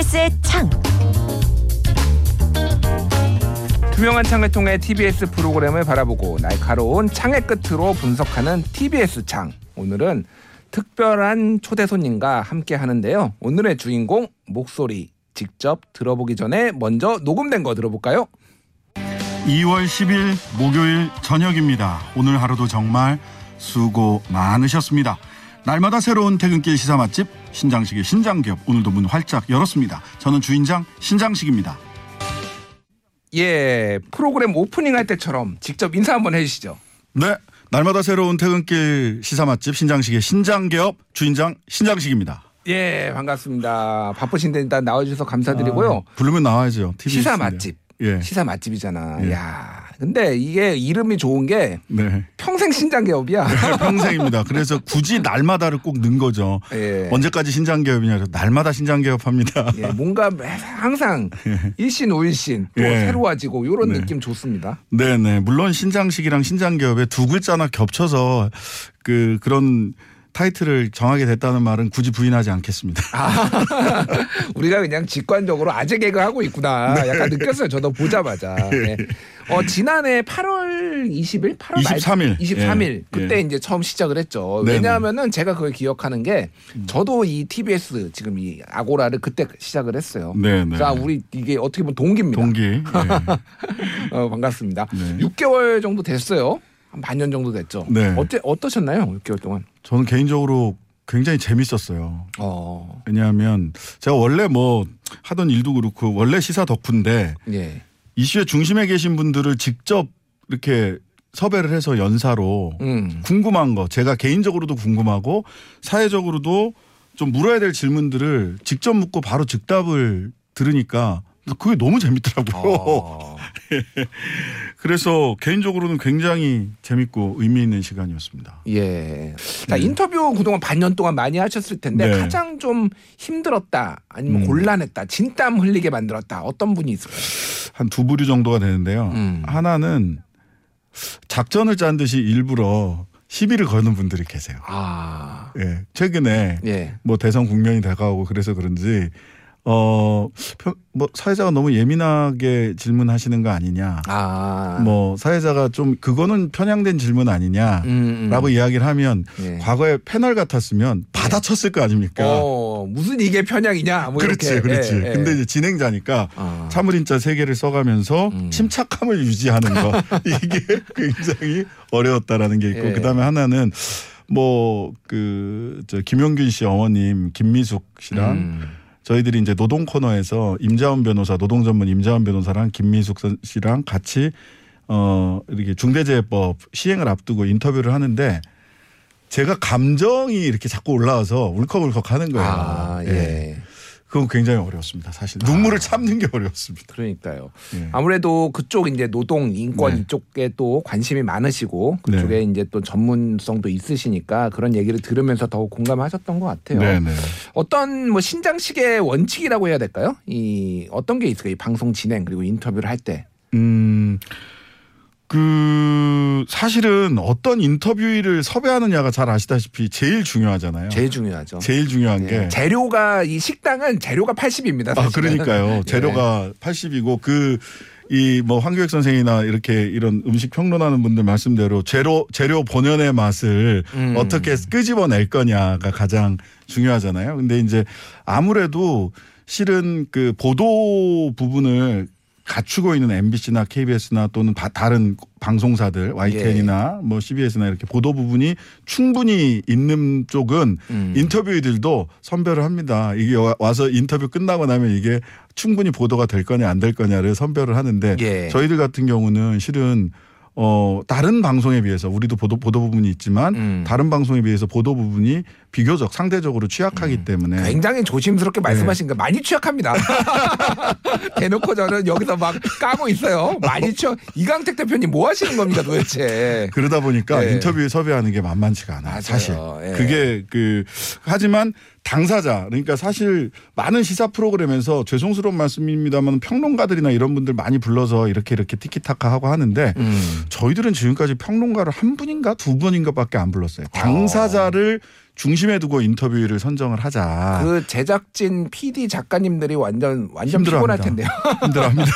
TBS의 창. 투명한 창을 통해 TBS 프로그램을 바라보고 날카로운 창의 끝으로 분석하는 TBS 창. 오늘은 특별한 초대 손님과 함께 하는데요. 오늘의 주인공 목소리 직접 들어보기 전에 먼저 녹음된 거 들어볼까요? 2월 10일 목요일 저녁입니다. 오늘 하루도 정말 수고 많으셨습니다. 날마다 새로운 퇴근길 시사 맛집 신장식의 신장기업 오늘도 문 활짝 열었습니다. 저는 주인장 신장식입니다. 예, 프로그램 오프닝 할 때처럼 직접 인사 한번 해주시죠. 네, 날마다 새로운 퇴근길 시사 맛집 신장식의 신장기업 주인장 신장식입니다. 예, 반갑습니다. 바쁘신데 일단 나와주셔서 감사드리고요. 아, 부르면 나와야죠. TBS 시사. 맛집. 예. 시사 맛집이잖아. 예. 야, 근데 이게 이름이 좋은 게 네. 평생 신장 개업이야. 평생입니다. 그래서 굳이 날마다를 꼭 넣은 거죠. 예. 언제까지 신장기업이냐 그래서 날마다 신장기업합니다. 예, 뭔가 항상 일신 우일신 또 예. 새로워지고 이런 네. 느낌 좋습니다. 네 네. 물론 신장식이랑 신장기업에 두 글자나 겹쳐서 그 그런 타이틀을 정하게 됐다는 말은 굳이 부인하지 않겠습니다. 아, 우리가 그냥 직관적으로 아재 개그 하고 있구나. 네. 약간 느꼈어요. 저도 보자마자. 예. 어, 지난해 8월 20일, 8월 23일. 23일 예. 그때 예. 이제 처음 시작을 했죠. 네네. 음. 왜냐하면은 제가 그걸 기억하는 게 저도 이 TBS 지금 이 아고라를 그때 시작을 했어요. 네네. 자, 우리 이게 어떻게 보면 동기입니다. 동기. 예. 어, 반갑습니다. 네. 6개월 정도 됐어요. 한 반년 정도 됐죠. 네. 어때 어떠셨나요? 6개월 동안? 저는 개인적으로 굉장히 재밌었어요. 어. 왜냐하면 제가 원래 뭐 하던 일도 그렇고 원래 시사 덕후인데 예. 이슈의 중심에 계신 분들을 직접 이렇게 섭외를 해서 연사로 음. 궁금한 거 제가 개인적으로도 궁금하고 사회적으로도 좀 물어야 될 질문들을 직접 묻고 바로 즉답을 들으니까 그게 너무 재밌더라고요. 어. 그래서 개인적으로는 굉장히 재밌고 의미 있는 시간이었습니다. 예. 자, 네. 인터뷰 그동안 반년 동안 많이 하셨을 텐데 네. 가장 좀 힘들었다 아니면 음. 곤란했다 진땀 흘리게 만들었다 어떤 분이 있을까요? 한 두 부류 정도가 되는데요. 음. 하나는 작전을 짠 듯이 일부러 시비를 거는 분들이 계세요. 아. 예. 최근에 예. 뭐 대선 국면이 다가오고 그래서 그런지 어, 평- 뭐 사회자가 너무 예민하게 질문하시는 거 아니냐. 아. 뭐 사회자가 좀 그거는 편향된 질문 아니냐라고 음, 음. 이야기를 하면 예. 과거에 패널 같았으면 받아쳤을 거 아닙니까? 어, 무슨 이게 편향이냐? 뭐 그렇지, 이렇게. 그렇지. 예, 예. 근데 이제 진행자니까 아. 참을인자 세 개를 써가면서 음. 침착함을 유지하는 거 이게 굉장히 어려웠다라는 게 있고 예. 그다음에 하나는 뭐 그 저 김용균 씨 어머님 김미숙 씨랑 음. 저희들이 이제 노동 코너에서 임자원 변호사 노동 전문 임자원 변호사랑 김미숙 선- 씨랑 같이 어 이렇게 중대재해법 시행을 앞두고 인터뷰를 하는데 제가 감정이 이렇게 자꾸 올라와서 울컥울컥 하는 거예요. 아, 예. 그건 굉장히 어려웠습니다. 사실 눈물을 참는 게 어려웠습니다. 그러니까요. 예. 아무래도 그쪽 이제 노동 인권 네. 이쪽에 또 관심이 많으시고 그쪽에 이제 또 전문성도 있으시니까 그런 얘기를 들으면서 더 공감하셨던 것 같아요. 네네. 어떤 뭐 신장식의 원칙이라고 해야 될까요? 이 어떤 게 있을까요? 이 방송 진행 그리고 인터뷰를 할 때. 음, 그 사실은 어떤 인터뷰를 섭외하느냐가 잘 아시다시피 제일 중요하잖아요. 제일 중요하죠. 제일 중요한 예. 게 재료가 이 식당은 재료가 80입니다. 아, 그러니까요. 예. 재료가 80이고 그 이 뭐 황교익 선생이나 이렇게 이런 음식 평론하는 분들 말씀대로 재료 재료 본연의 맛을 음. 어떻게 끄집어낼 거냐가 가장 중요하잖아요. 근데 이제 아무래도 실은 그 보도 부분을 갖추고 있는 MBC나 KBS나 또는 바- 다른 방송사들 YTN이나 예. 뭐 CBS나 이렇게 보도 부분이 충분히 있는 쪽은 음. 인터뷰들도 선별을 합니다. 이게 와- 와서 인터뷰 끝나고 나면 이게 충분히 보도가 될 거냐 안 될 거냐를 선별을 하는데 예. 저희들 같은 경우는 실은 어 다른 방송에 비해서 우리도 보도 보도 부분이 있지만 음. 다른 방송에 비해서 보도 부분이 비교적 상대적으로 취약하기 음. 때문에 굉장히 조심스럽게 말씀하신 거 많이 취약합니다. 대놓고 저는 여기서 막 까고 있어요. 많이 취약. 이강택 대표님 뭐 하시는 겁니까 도대체? 그러다 보니까 예. 인터뷰에 섭외하는 게 만만치가 않아요. 맞아요. 사실 예. 그게 그 하지만 당사자 그러니까 사실 많은 시사 프로그램에서 죄송스러운 말씀입니다만 평론가들이나 이런 분들 많이 불러서 이렇게 이렇게 티키타카 하고 하는데 음. 저희들은 지금까지 평론가를 한 분인가 두 분인가밖에 안 불렀어요. 당사자를 중심에 두고 인터뷰를 선정을 하자. 그 제작진, PD 작가님들이 완전 완전 힘들어합니다. 피곤할 텐데요. 힘들어합니다.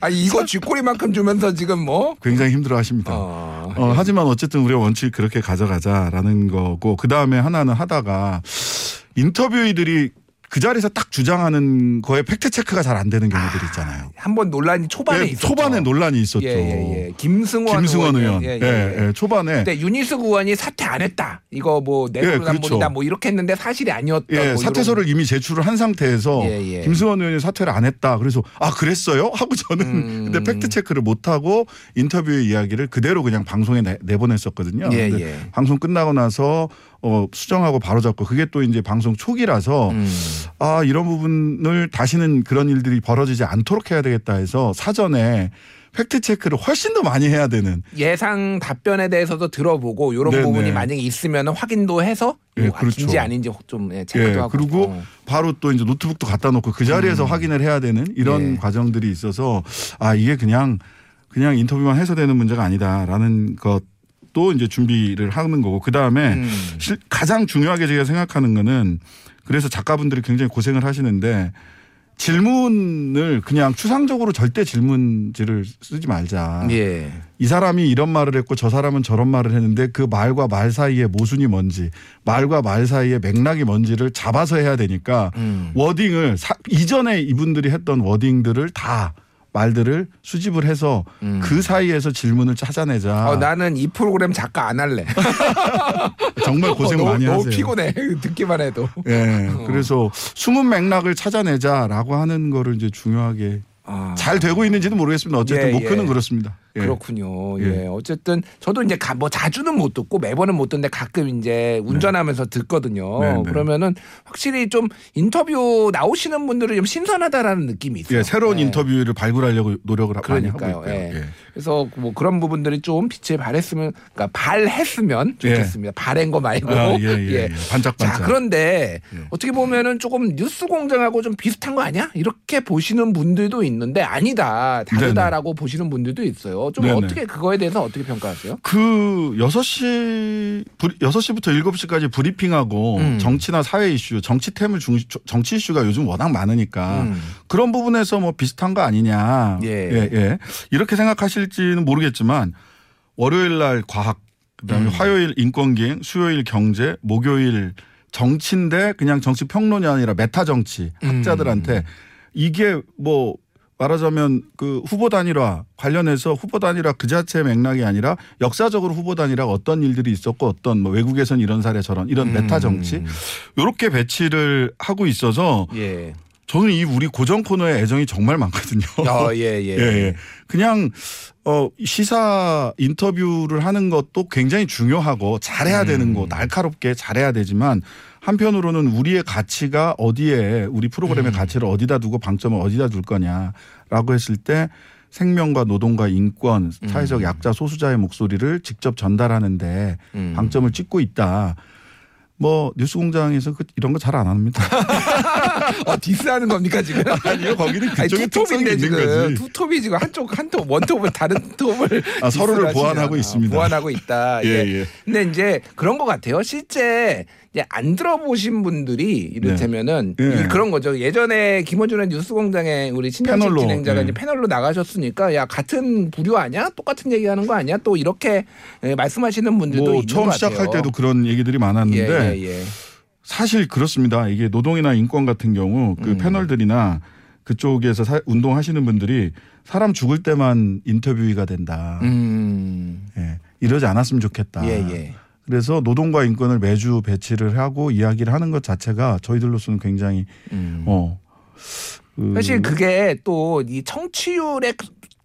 아 이거 쥐꼬리만큼 주면서 지금 뭐? 굉장히 힘들어하십니다. 어, 어, 하지만 어쨌든 우리가 원칙 그렇게 가져가자라는 거고 그 다음에 하나는 하다가 인터뷰이들이 그 자리에서 딱 주장하는 거에 팩트 체크가 잘 안 되는 경우들이 있잖아요. 한번 논란이 초반에 예, 있었죠. 초반에 논란이 있었죠. 예, 예, 예. 김승원, 김승원 의원. 예, 예, 예, 예, 초반에 근데 윤희숙 의원이 사퇴 안 했다. 이거 뭐 예, 내로남불이다 그렇죠. 뭐 이렇게 했는데 사실이 아니었다. 예, 뭐 사퇴서를 이런- 이미 제출을 한 상태에서 예, 예. 김승원 의원이 사퇴를 안 했다. 그래서 아 그랬어요? 하고 저는 음. 근데 팩트 체크를 못 하고 인터뷰의 이야기를 그대로 그냥 방송에 내. 예, 예. 방송 끝나고 나서 어 수정하고 바로잡고 그게 또 이제 방송 초기라서 음. 아 이런 부분을 다시는 그런 일들이 벌어지지 않도록 해야 되겠다 해서 사전에 팩트 체크를 훨씬 더 많이 해야 되는 예상 답변에 대해서도 들어보고 이런 네네. 부분이 만약에 있으면 확인도 해서 예, 뭐 그렇죠. 아닌지 아닌지 좀 예, 체크도 예, 하고. 그리고 어. 바로 또 이제 노트북도 갖다 놓고 그 자리에서 확인을 해야 되는 이런 예. 과정들이 있어서 아 이게 그냥 그냥 인터뷰만 해서 되는 문제가 아니다라는 것 도 이제 준비를 하는 거고 그 다음에 음. 가장 중요하게 제가 생각하는 거는 그래서 작가분들이 굉장히 고생을 하시는데 질문을 그냥 추상적으로 절대 질문지를 쓰지 말자. 예. 이 사람이 이런 말을 했고 저 사람은 저런 말을 했는데 그 말과 말 사이에 모순이 뭔지 말과 말 사이에 맥락이 뭔지를 잡아서 해야 되니까 음. 워딩을 사- 이전에 이분들이 했던 워딩들을 다 말들을 수집을 해서 음. 그 사이에서 질문을 찾아내자. 어, 나는 이 프로그램 작가 안 할래. 정말 고생 어, 너무, 많이 너무 하세요. 피곤해. 듣기만 해도. 예. 그래서 숨은 맥락을 찾아내자라고 하는 거를 이제 중요하게 아. 잘 되고 있는지는 모르겠습니다. 어쨌든 예, 목표는 예. 그렇습니다. 예. 그렇군요. 예. 예. 어쨌든 저도 이제 가, 뭐 자주는 못 듣고 매번은 못 듣는데 가끔 이제 운전하면서 듣거든요. 네, 네. 그러면은 확실히 좀 인터뷰 나오시는 분들은 좀 신선하다라는 느낌이 있어요. 예, 새로운 예. 인터뷰를 발굴하려고 노력을 많이 그러니까요. 하고 있고요. 예. 예. 그래서 뭐 그런 부분들이 좀 빛을 발했으면, 그러니까 발했으면 좋겠습니다. 바랜 거 말고. 예. 아, 예, 예, 예. 반짝반짝. 자, 그런데 예. 어떻게 보면은 조금 뉴스 공장하고 좀 비슷한 거 아니야? 이렇게 보시는 분들도 있는데 아니다. 다르다라고 보시는 분들도 있어요. 좀 네네. 어떻게 그거에 대해서 어떻게 평가하세요? 그 6시 6시부터 7시까지 브리핑하고 음. 정치나 사회 이슈, 정치템을 중 정치 이슈가 요즘 워낙 많으니까 음. 그런 부분에서 뭐 비슷한 거 아니냐. 예. 예, 예. 이렇게 생각하실지는 모르겠지만 월요일 날 과학, 그다음에 음. 화요일 인권기행, 수요일 경제, 목요일 정치인데 그냥 정치 평론이 아니라 메타 정치 음. 학자들한테 이게 뭐 말하자면 그 후보 단일화 관련해서 후보 단일화 그 자체의 맥락이 아니라 역사적으로 후보 단일화 어떤 일들이 있었고 어떤 뭐 외국에선 이런 사례 저런 이런 메타 정치 이렇게 배치를 하고 있어서 예. 저는 이 우리 고정 코너에 애정이 정말 많거든요. 어, 예, 예. 예, 예. 그냥 어 시사 인터뷰를 하는 것도 굉장히 중요하고 잘해야 되는 거 날카롭게 잘해야 되지만 한편으로는 우리의 가치가 어디에 우리 프로그램의 가치를 어디다 두고 방점을 어디다 둘 거냐라고 했을 때 생명과 노동과 인권, 사회적 약자 소수자의 목소리를 직접 전달하는데 음. 방점을 찍고 있다. 뭐 뉴스공장에서 그 이런 거 잘 안 합니다. 어, 디스하는 겁니까 지금? 아니요, 거기는 아니, 그쪽의 특성이 있는 지금 거지. 투톱이 지금 한쪽 한톱 원톱을 다른 톱을 아, 서로를 보완하고. 있습니다. 보완하고 있다. 예, 예. 예. 근데 이제 그런 것 같아요. 실제 이제 안 들어보신 분들이 이를테면은 네. 예. 이 그런 거죠. 예전에 김원준의 뉴스공장에 우리 패널로, 진행자가 예. 이제 패널로 나가셨으니까 야 같은 부류 아니야? 똑같은 얘기하는 거 아니야? 또 이렇게 예, 말씀하시는 분들도 뭐 처음 것 시작할. 때도 그런 얘기들이 많았는데 예, 예, 예. 사실 그렇습니다. 이게 노동이나 인권 같은 경우 그 음. 패널들이나 그쪽에서 사- 운동하시는 분들이 사람 죽을 때만 인터뷰가 된다. 음. 예. 이러지 않았으면 좋겠다. 예, 예. 그래서 노동과 인권을 매주 배치를 하고 이야기를 하는 것 자체가 저희들로서는 굉장히 음. 어. 그 사실 그게 또 이 청취율에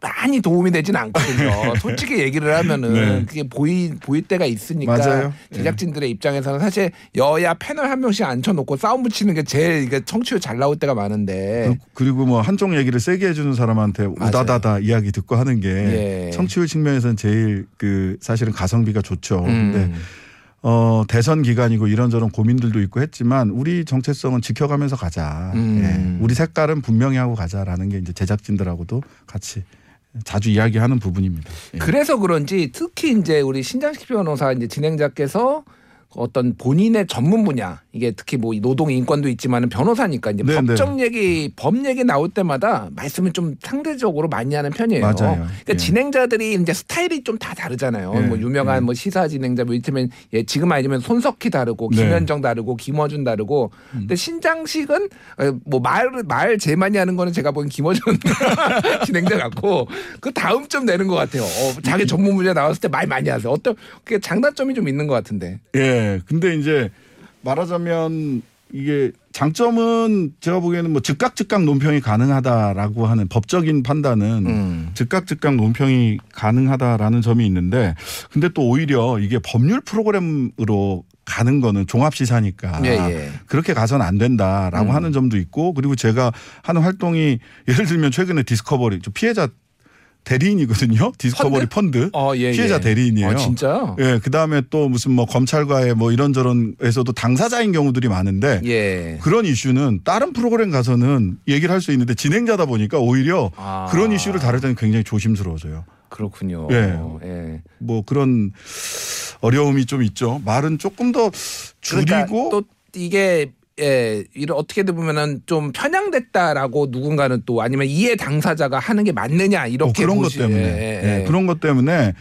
많이 도움이 되진 않거든요. 솔직히 얘기를 하면은 네. 그게 보이 보일 때가 있으니까 맞아요. 제작진들의 입장에서는 사실 여야 패널 한 명씩 앉혀놓고 싸움 붙이는 게 제일 이게 청취율 잘 나올 때가 많은데 그- 그리고 뭐 한쪽 얘기를 세게 해주는 사람한테. 우다다다 이야기 듣고 하는 게 예. 청취율 측면에서는 제일 그 사실은 가성비가 좋죠. 근데 음. 어, 대선 기간이고 이런저런 고민들도 있고 했지만 우리 정체성은 지켜가면서 가자. 음. 예. 우리 색깔은 분명히 하고 가자라는 게 이제 제작진들하고도 같이 자주 이야기하는 부분입니다. 예. 그래서 그런지 특히 이제 우리 신장식 변호사 이제 진행자께서 어떤 본인의 전문 분야 이게 특히 뭐이 노동 인권도 있지만은 변호사니까 이제 네, 법적 얘기 법 얘기 나올 때마다 말씀을 좀 상대적으로 많이 하는 편이에요. 맞아요. 그러니까 예. 진행자들이 이제 스타일이 좀 다 다르잖아요. 예, 뭐 유명한 예. 뭐 시사 진행자 뭐 이를테면 예, 지금 아니면 손석희 다르고 네. 음. 김현정 다르고 김어준 다르고 근데 신장식은 어, 뭐말말 제일 많이 하는 거는 제가 보기엔 김어준 진행자 같고 그 다음 점 내는 것 같아요. 어, 자기 전문 분야 나왔을 때 말 많이 하세요. 어떤 그게 장단점이 좀 있는 것 같은데. 예. 근데 이제 말하자면 이게 장점은 제가 보기에는 뭐 즉각 즉각 논평이 가능하다라고 하는 법적인 판단은 음. 즉각 즉각 논평이 가능하다라는 점이 있는데 근데 또 오히려 이게 법률 프로그램으로 가는 거는 종합 시사니까 예, 예. 그렇게 가서는 안 된다라고 음. 하는 점도 있고 그리고 제가 하는 활동이 예를 들면 최근에 디스커버리 저 피해자 대리인이거든요. 디스커버리 펀드, 어, 예, 피해자 예. 대리인이에요. 아, 진짜? 예, 그 다음에 또 무슨 뭐 검찰과의 뭐 이런저런에서도 당사자인 경우들이 많은데 예. 그런 이슈는 다른 프로그램 가서는 얘기를 할 수 있는데 진행자다 보니까 오히려 아. 그런 이슈를 다룰 때는 굉장히 조심스러워져요. 그렇군요. 예. 예. 뭐 그런 어려움이 좀 있죠. 말은 조금 더 줄이고 그러니까 또 이게 예, 이런 어떻게든 보면은 좀 편향됐다라고 누군가는 또 아니면 이해 당사자가 하는 게 맞느냐 이렇게 어, 그런 것 보시- 때문에 예, 예, 예, 그런 것 때문에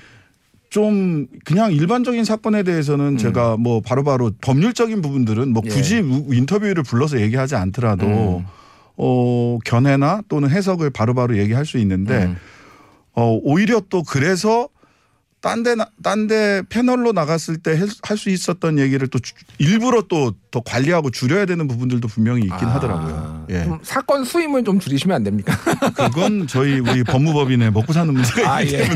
좀 그냥 일반적인 사건에 대해서는 제가 뭐 바로바로 법률적인 부분들은 뭐 음. 예. 굳이 우- 인터뷰를 불러서 얘기하지 않더라도 음. 어 견해나 또는 해석을 바로바로 얘기할 수 있는데 음. 어 오히려 또 그래서 딴데 딴데 패널로 나갔을 때 할 수 있었던 얘기를 또 주- 일부러 또 더 관리하고 줄여야 되는 부분들도 분명히 있긴 아, 하더라고요. 예. 좀 사건 수임을 좀 줄이시면 안 됩니까? 그건 저희 우리 법무법인의 먹고 사는 문제가 아 예.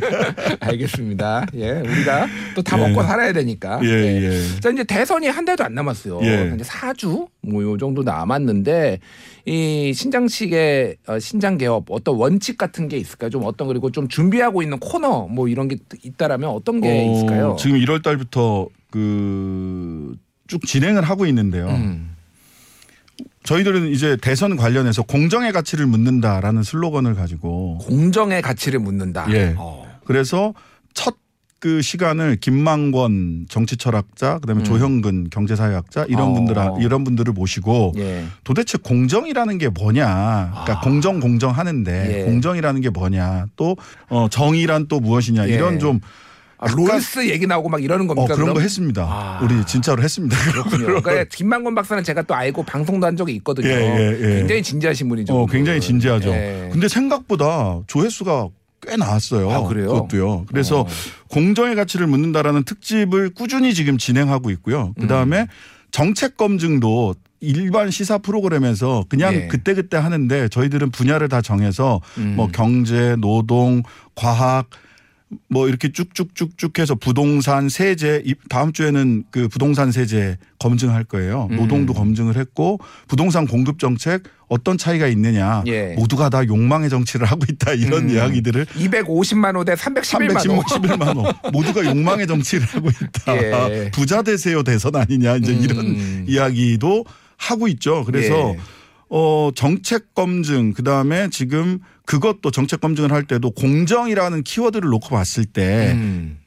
알겠습니다. 예, 우리가 또다 예. 먹고 살아야 되니까. 예, 예. 자 이제 대선이 한 달도 안 남았어요. 예. 이제 4주 뭐요 정도 남았는데 이 신장식의 어, 신장 개업 어떤 원칙 같은 게 있을까요? 좀 어떤 그리고 좀 준비하고 있는 코너 뭐 이런 게 있다라면 어떤 게 어, 있을까요? 지금 1월 달부터 그 쭉 진행을 하고 있는데요. 음. 저희들은 이제 대선 관련해서 공정의 가치를 묻는다라는 슬로건을 가지고 공정의 가치를 묻는다. 예. 어. 그래서 첫 그 시간을 김만권 정치철학자 그다음에 음. 조형근 경제사회학자 이런 어. 분들 이런 분들을 모시고 예. 도대체 공정이라는 게 뭐냐 그러니까 아. 공정 공정하는데 예. 공정이라는 게 뭐냐 또 어, 정의란 또 무엇이냐 예. 이런 좀 아, 롤스 얘기 나오고 막 이러는 어, 겁니까? 그런 그럼? 거 했습니다. 아. 우리 진짜로 했습니다. 그렇군요. 그러니까 김만권 박사는 제가 또 알고 방송도 한 적이 있거든요. 예, 예, 예. 굉장히 진지하신 분이죠. 어. 굉장히 진지하죠. 예. 근데 생각보다 조회수가 꽤 나왔어요. 아, 그래요? 그것도요. 그래서 어. 공정의 가치를 묻는다라는 특집을 꾸준히 지금 진행하고 있고요. 그 다음에 음. 정책 검증도 일반 시사 프로그램에서 그냥 예. 그때그때 하는데 저희들은 분야를 다 정해서 음. 뭐 경제, 노동, 과학 뭐 이렇게 쭉쭉쭉쭉 해서 부동산 세제 이- 다음 주에는 그 부동산 세제 검증할 거예요. 음. 노동도 검증을 했고 부동산 공급 정책 어떤 차이가 있느냐. 예. 모두가 다 욕망의 정치를 하고 있다 이런 음. 이야기들을 250만 호대 311만 호. 311만 원 모두가 욕망의 정치를 하고 있다. 예. 부자 되세요 대선 아니냐 이제 음. 이런 이야기도 하고 있죠. 그래서 예. 어 정책 검증 그다음에 지금 그것도 정책 검증을 할 때도 공정이라는 키워드를 놓고 봤을 때이 음.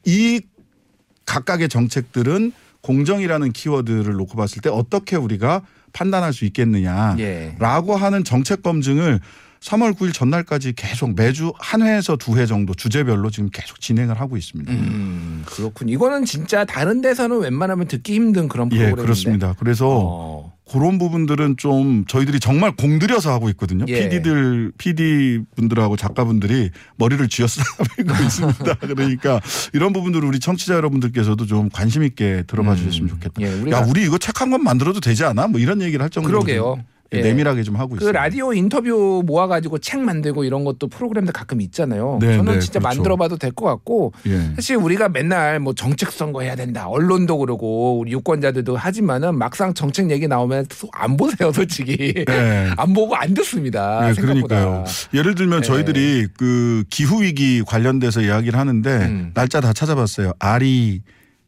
각각의 정책들은 공정이라는 키워드를 놓고 봤을 때 어떻게 우리가 판단할 수 있겠느냐라고 예. 하는 정책 검증을 3월 9일 전날까지 계속 매주 한 회에서 두 회 정도 주제별로 지금 계속 진행을 하고 있습니다. 음, 그렇군. 이거는 진짜 다른 데서는 웬만하면 듣기 힘든 그런 예, 프로그램인데. 그렇습니다. 그래서 어. 그런 부분들은 좀 저희들이 정말 공들여서 하고 있거든요. 예. PD들, PD 분들하고 작가분들이 머리를 쥐어쓰고 있습니다. 그러니까 이런 부분들을 우리 청취자 여러분들께서도 좀 관심 있게 들어봐 음. 주셨으면 좋겠다. 예, 우리가 야, 우리 이거 책 한 권 만들어도 되지 않아? 뭐 이런 얘기를 할 정도로 그러게요. 좀 예. 내밀하게 좀 하고 그 있습니다. 라디오 인터뷰 모아가지고 책 만들고 이런 것도 프로그램들 가끔 있잖아요. 네, 저는 네, 진짜 그렇죠. 만들어봐도 될 것 같고 예. 사실 우리가 맨날 뭐 정책 선거 해야 된다, 언론도 그러고 우리 유권자들도 하지만은 막상 정책 얘기 나오면 안 보세요, 솔직히. 네. 안 보고 안 듣습니다. 네, 생각보다. 그러니까요. 예를 들면 네. 저희들이 그 기후 위기 관련돼서 이야기를 하는데 음. 날짜 다 찾아봤어요. RE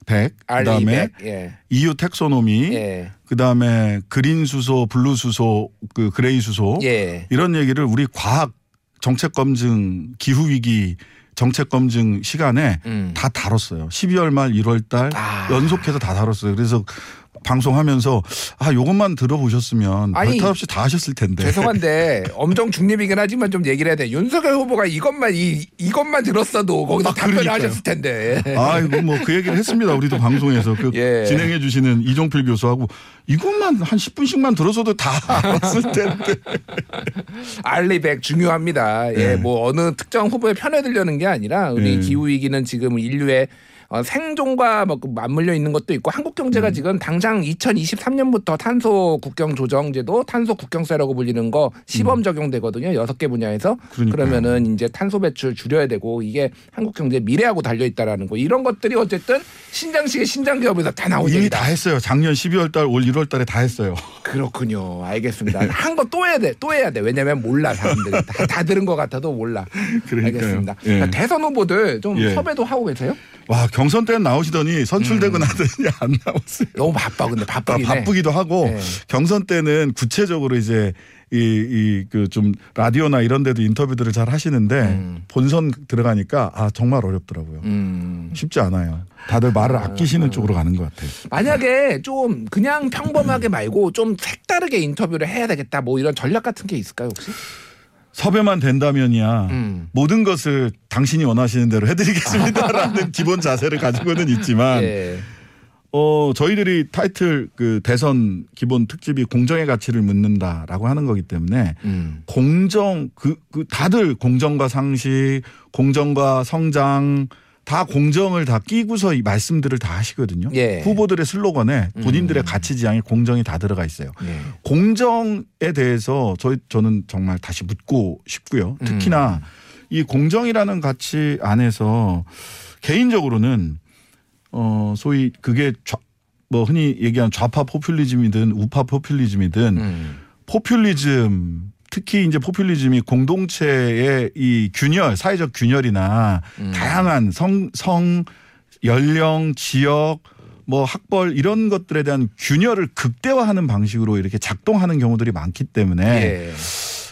100, 그다음에. 예. EU taxonomy, 예. 그다음에 그린 수소, 블루 수소, 그 그레이 수소 예. 이런 얘기를 우리 과학 정책 검증 기후 위기 정책 검증 시간에 음. 다 다뤘어요. 12월 말 1월 달 아. 연속해서 다 다뤘어요. 그래서 방송하면서 아 요것만 들어보셨으면 아니, 별탈 없이 다 하셨을 텐데. 죄송한데 엄정 중립이긴 하지만 좀 얘기를 해야 돼. 윤석열 후보가 이것만 이 이것만 들었어도 거기서 아, 답변을 그러니까요. 하셨을 텐데. 아이고 뭐 그 얘기를 했습니다. 우리도 방송에서 그 예. 진행해 주시는 이종필 교수하고 이것만 한 10분씩만 들었어도 다 알았을 텐데. 알리백 중요합니다. 예, 네. 뭐 어느 특정 후보에 편에 들려는 게 아니라 우리 네. 기후 위기는 지금 인류의 어, 생존과 뭐 맞물려 있는 것도 있고 한국 음. 경제가 지금 당장 2023년부터 탄소 국경 조정제도 탄소 국경세라고 불리는 거 시범 적용되거든요. 여섯 개 분야에서 음. 그러니까요. 그러면은 이제 탄소 배출 줄여야 되고 이게 한국 경제 미래하고 달려 있다라는 거 이런 것들이 어쨌든 신장식의 신장 기업에서 다 나오는 이미 얘기다. 다 했어요. 작년 12월 달, 올 1월 달에 다 했어요. 그렇군요. 알겠습니다. 한 거 또 해야 돼. 또 해야 돼. 왜냐면 몰라 사람들이 다, 다 들은 것 같아도 몰라. 그러니까요. 알겠습니다. 예. 자, 대선 후보들 좀 예. 섭외도 하고 계세요? 와 경선 때는 나오시더니 선출되고 나더니 안 나왔어요. 너무 바빠 근데 아, 바쁘긴 해. 바쁘기도 하고 네. 경선 때는 구체적으로 이제 이 이 그 좀 라디오나 이런 데도 인터뷰들을 잘 하시는데 음. 본선 들어가니까 아 정말 어렵더라고요. 음. 쉽지 않아요. 다들 말을 아끼시는 쪽으로 가는 것 같아요. 만약에 좀 그냥 평범하게 말고 좀 색다르게 인터뷰를 해야 되겠다. 뭐 이런 전략 같은 게 있을까요 혹시? 섭외만 된다면이야 음. 모든 것을 당신이 원하시는 대로 해드리겠습니다라는 기본 자세를 가지고는 있지만 예. 어 저희들이 타이틀 그 대선 기본 특집이 공정의 가치를 묻는다라고 하는 거기 때문에 음. 공정 그, 그 다들 공정과 상식, 공정과 성장 다 공정을 다 끼고서 이 말씀들을 다 하시거든요. 예. 후보들의 슬로건에 본인들의 음. 가치 지향에 공정이 다 들어가 있어요. 예. 공정에 대해서 저희 저는 정말 다시 묻고 싶고요. 특히나 이 공정이라는 가치 안에서 개인적으로는 어 소위 그게 좌, 뭐 흔히 얘기하는 좌파 포퓰리즘이든 우파 포퓰리즘이든 음. 포퓰리즘 특히 이제 포퓰리즘이 공동체의 이 균열, 사회적 균열이나 음. 다양한 성, 성, 연령, 지역, 뭐 학벌 이런 것들에 대한 균열을 극대화하는 방식으로 이렇게 작동하는 경우들이 많기 때문에 예.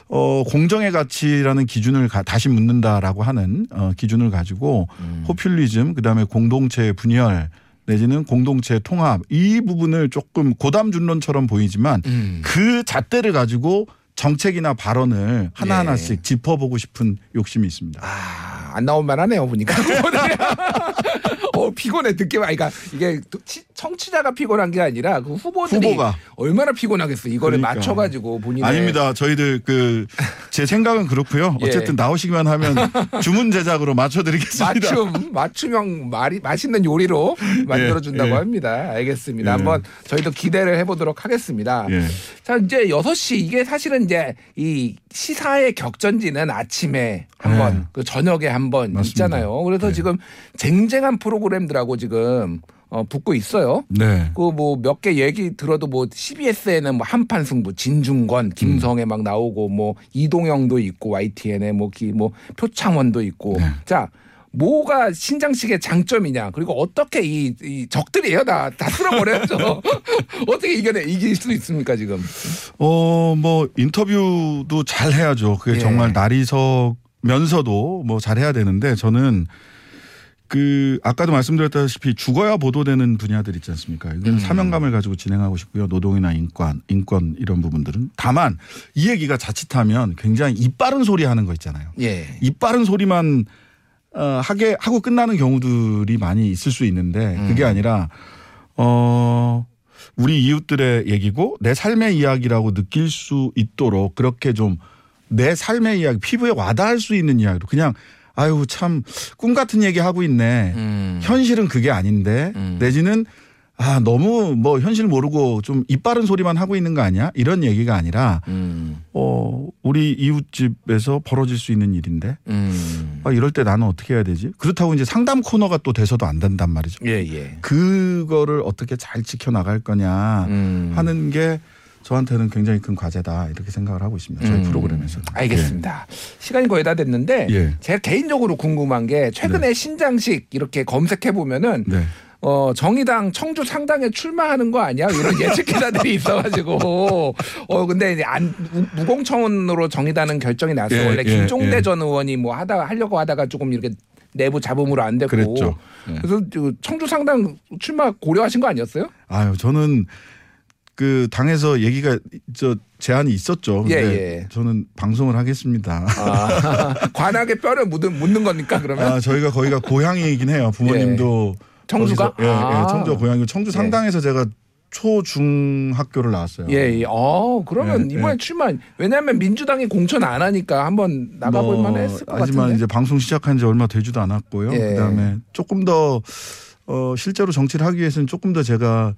어, 공정의 가치라는 기준을 가, 다시 묻는다라고 하는 어, 기준을 가지고 음. 포퓰리즘 그다음에 공동체 분열 내지는 공동체 통합 이 부분을 조금 고담 준론처럼 보이지만 음. 그 잣대를 가지고 정책이나 발언을 하나하나씩 예. 짚어보고 싶은 욕심이 있습니다. 아, 안 나온 말 하네요, 보니까. 어, 피곤해, 듣기 만 그러니까 이게 치- 청취자가 피곤한 게 아니라 그 후보들이 후보가. 얼마나 피곤하겠어. 이거를 그러니까. 맞춰가지고 본인의. 아닙니다. 저희들 그 제 생각은 그렇고요. 예. 어쨌든 나오시기만 하면 주문 제작으로 맞춰드리겠습니다. 맞춤, 맞춤형 말이 맛있는 요리로 만들어준다고 예. 합니다. 알겠습니다. 예. 한번 저희도 기대를 해보도록 하겠습니다. 예. 자, 이제 6시 이게 사실은 이제 이 시사의 격전지는 아침에 한 네. 번, 그 저녁에 한번 맞습니다. 있잖아요. 그래서 네. 지금 쟁쟁한 프로그램들하고 지금 어, 붙고 있어요. 네. 그 뭐 몇 개 얘기 들어도 뭐 CBS에는 뭐 한판 승부 진중권, 김성애 막 나오고 뭐 이동영도 있고 YTN에 뭐, 기, 뭐 표창원도 있고 네. 자 뭐가 신장식의 장점이냐 그리고 어떻게 이, 이 적들이에요 다 다 쓸어버려야죠 어떻게 이겨내 이길 수 있습니까 지금 어, 뭐 인터뷰도 잘 해야죠. 그게 예. 정말 날이 서면서도 뭐 잘 해야 되는데 저는 그 아까도 말씀드렸다시피 죽어야 보도되는 분야들 있지 않습니까? 이건 음. 사명감을 가지고 진행하고 싶고요. 노동이나 인권, 인권 이런 부분들은 다만 이 얘기가 자칫하면 굉장히 입 빠른 소리 하는 거 있잖아요. 예 입 빠른 소리만 어, 하게 하고 끝나는 경우들이 많이 있을 수 있는데 그게 음. 아니라 어 우리 이웃들의 얘기고 내 삶의 이야기라고 느낄 수 있도록 그렇게 좀 내 삶의 이야기 피부에 와닿을 수 있는 이야기로 그냥 아유 참 꿈 같은 얘기 하고 있네. 음. 현실은 그게 아닌데 음. 내지는 아 너무 뭐 현실 모르고 좀입 빠른 소리만 하고 있는 거 아니야? 이런 얘기가 아니라 음. 어 우리 이웃집에서 벌어질 수 있는 일인데 음. 아, 이럴 때 나는 어떻게 해야 되지? 그렇다고 이제 상담 코너가 또 돼서도 안 된단 말이죠. 예, 예. 그거를 어떻게 잘 지켜 나갈 거냐 음. 하는 게 저한테는 굉장히 큰 과제다 이렇게 생각을 하고 있습니다. 저희 음. 프로그램에서. 알겠습니다. 시간이 거의 다 됐는데 예. 제가 개인적으로 궁금한 게 최근에 신장식 이렇게 검색해 보면은 네. 어 정의당 청주 상당에 출마하는 거 아니야? 이런 예측 기사들이 있어가지고 어 근데 이제 안 무- 무공천으로 정의당은 결정이 났어. 예, 원래 예, 김종대 예. 전 의원이 뭐 하다가 하려고 하다가 조금 이렇게 내부 잡음으로 안 됐고. 그랬죠. 예. 그래서 저 청주 상당 출마 고려하신 거 아니었어요? 아유 저는 그 당에서 얘기가 저 제안이 있었죠. 근데 예, 예. 저는 방송을 하겠습니다. 아, 관악에 뼈를 묻는, 묻는 겁니까 그러면? 아, 저희가 거기가 고향이긴 해요. 부모님도 청주가? 거기서- 예, 아. 예, 청주가 고향이고 청주 예. 상당에서 제가 초중 학교를 나왔어요. 예, 예. 어, 그러면 예, 이번에 예. 출마 왜냐하면 민주당이 공천 안 하니까 한번 나가볼 뭐, 만했을 것 하지만 같은데. 이제 방송 시작한 지 얼마 되지도 않았고요. 예. 그다음에 조금 더 어, 실제로 정치를 하기 위해서는 조금 더 제가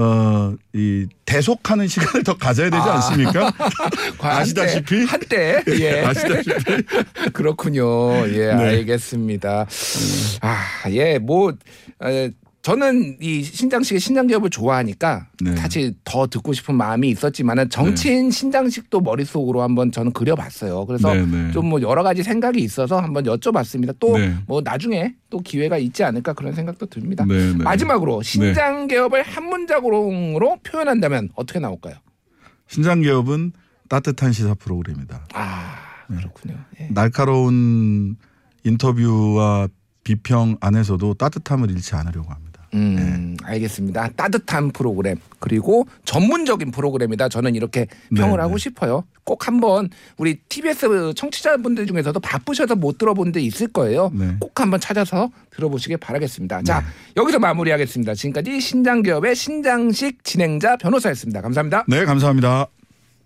어, 이 대속하는 시간을 더 가져야 되지 아. 않습니까? 과- 아시다시피? 한때, 한때 예 아시다시피 그렇군요 예 네. 알겠습니다 아 예 뭐 에, 저는 이 신장식의 신장기업을 좋아하니까 네. 사실 더 듣고 싶은 마음이 있었지만은 정치인 신장식도 머릿속으로 한번 저는 그려봤어요 그래서 네, 네. 좀뭐 여러 가지 생각이 있어서 한번 여쭤봤습니다 또 네. 뭐 나중에 또 기회가 있지 않을까 그런 생각도 듭니다 네, 네. 마지막으로 신장기업을 한 문장으로 표현한다면 어떻게 나올까요? 신장 기업은 따뜻한 시사 프로그램이다. 아 그렇군요. 예. 날카로운 인터뷰와 비평 안에서도 따뜻함을 잃지 않으려고 합니다. 음, 알겠습니다. 따뜻한 프로그램 그리고 전문적인 프로그램이다. 저는 이렇게 평을 네, 하고 네. 싶어요. 꼭 한번 우리 TBS 청취자분들 중에서도 바쁘셔서 못 들어본 데 있을 거예요. 네. 꼭 한번 찾아서 들어보시길 바라겠습니다. 자, 여기서 마무리하겠습니다. 지금까지 신장기업의 신장식 진행자 변호사였습니다. 감사합니다. 네, 감사합니다.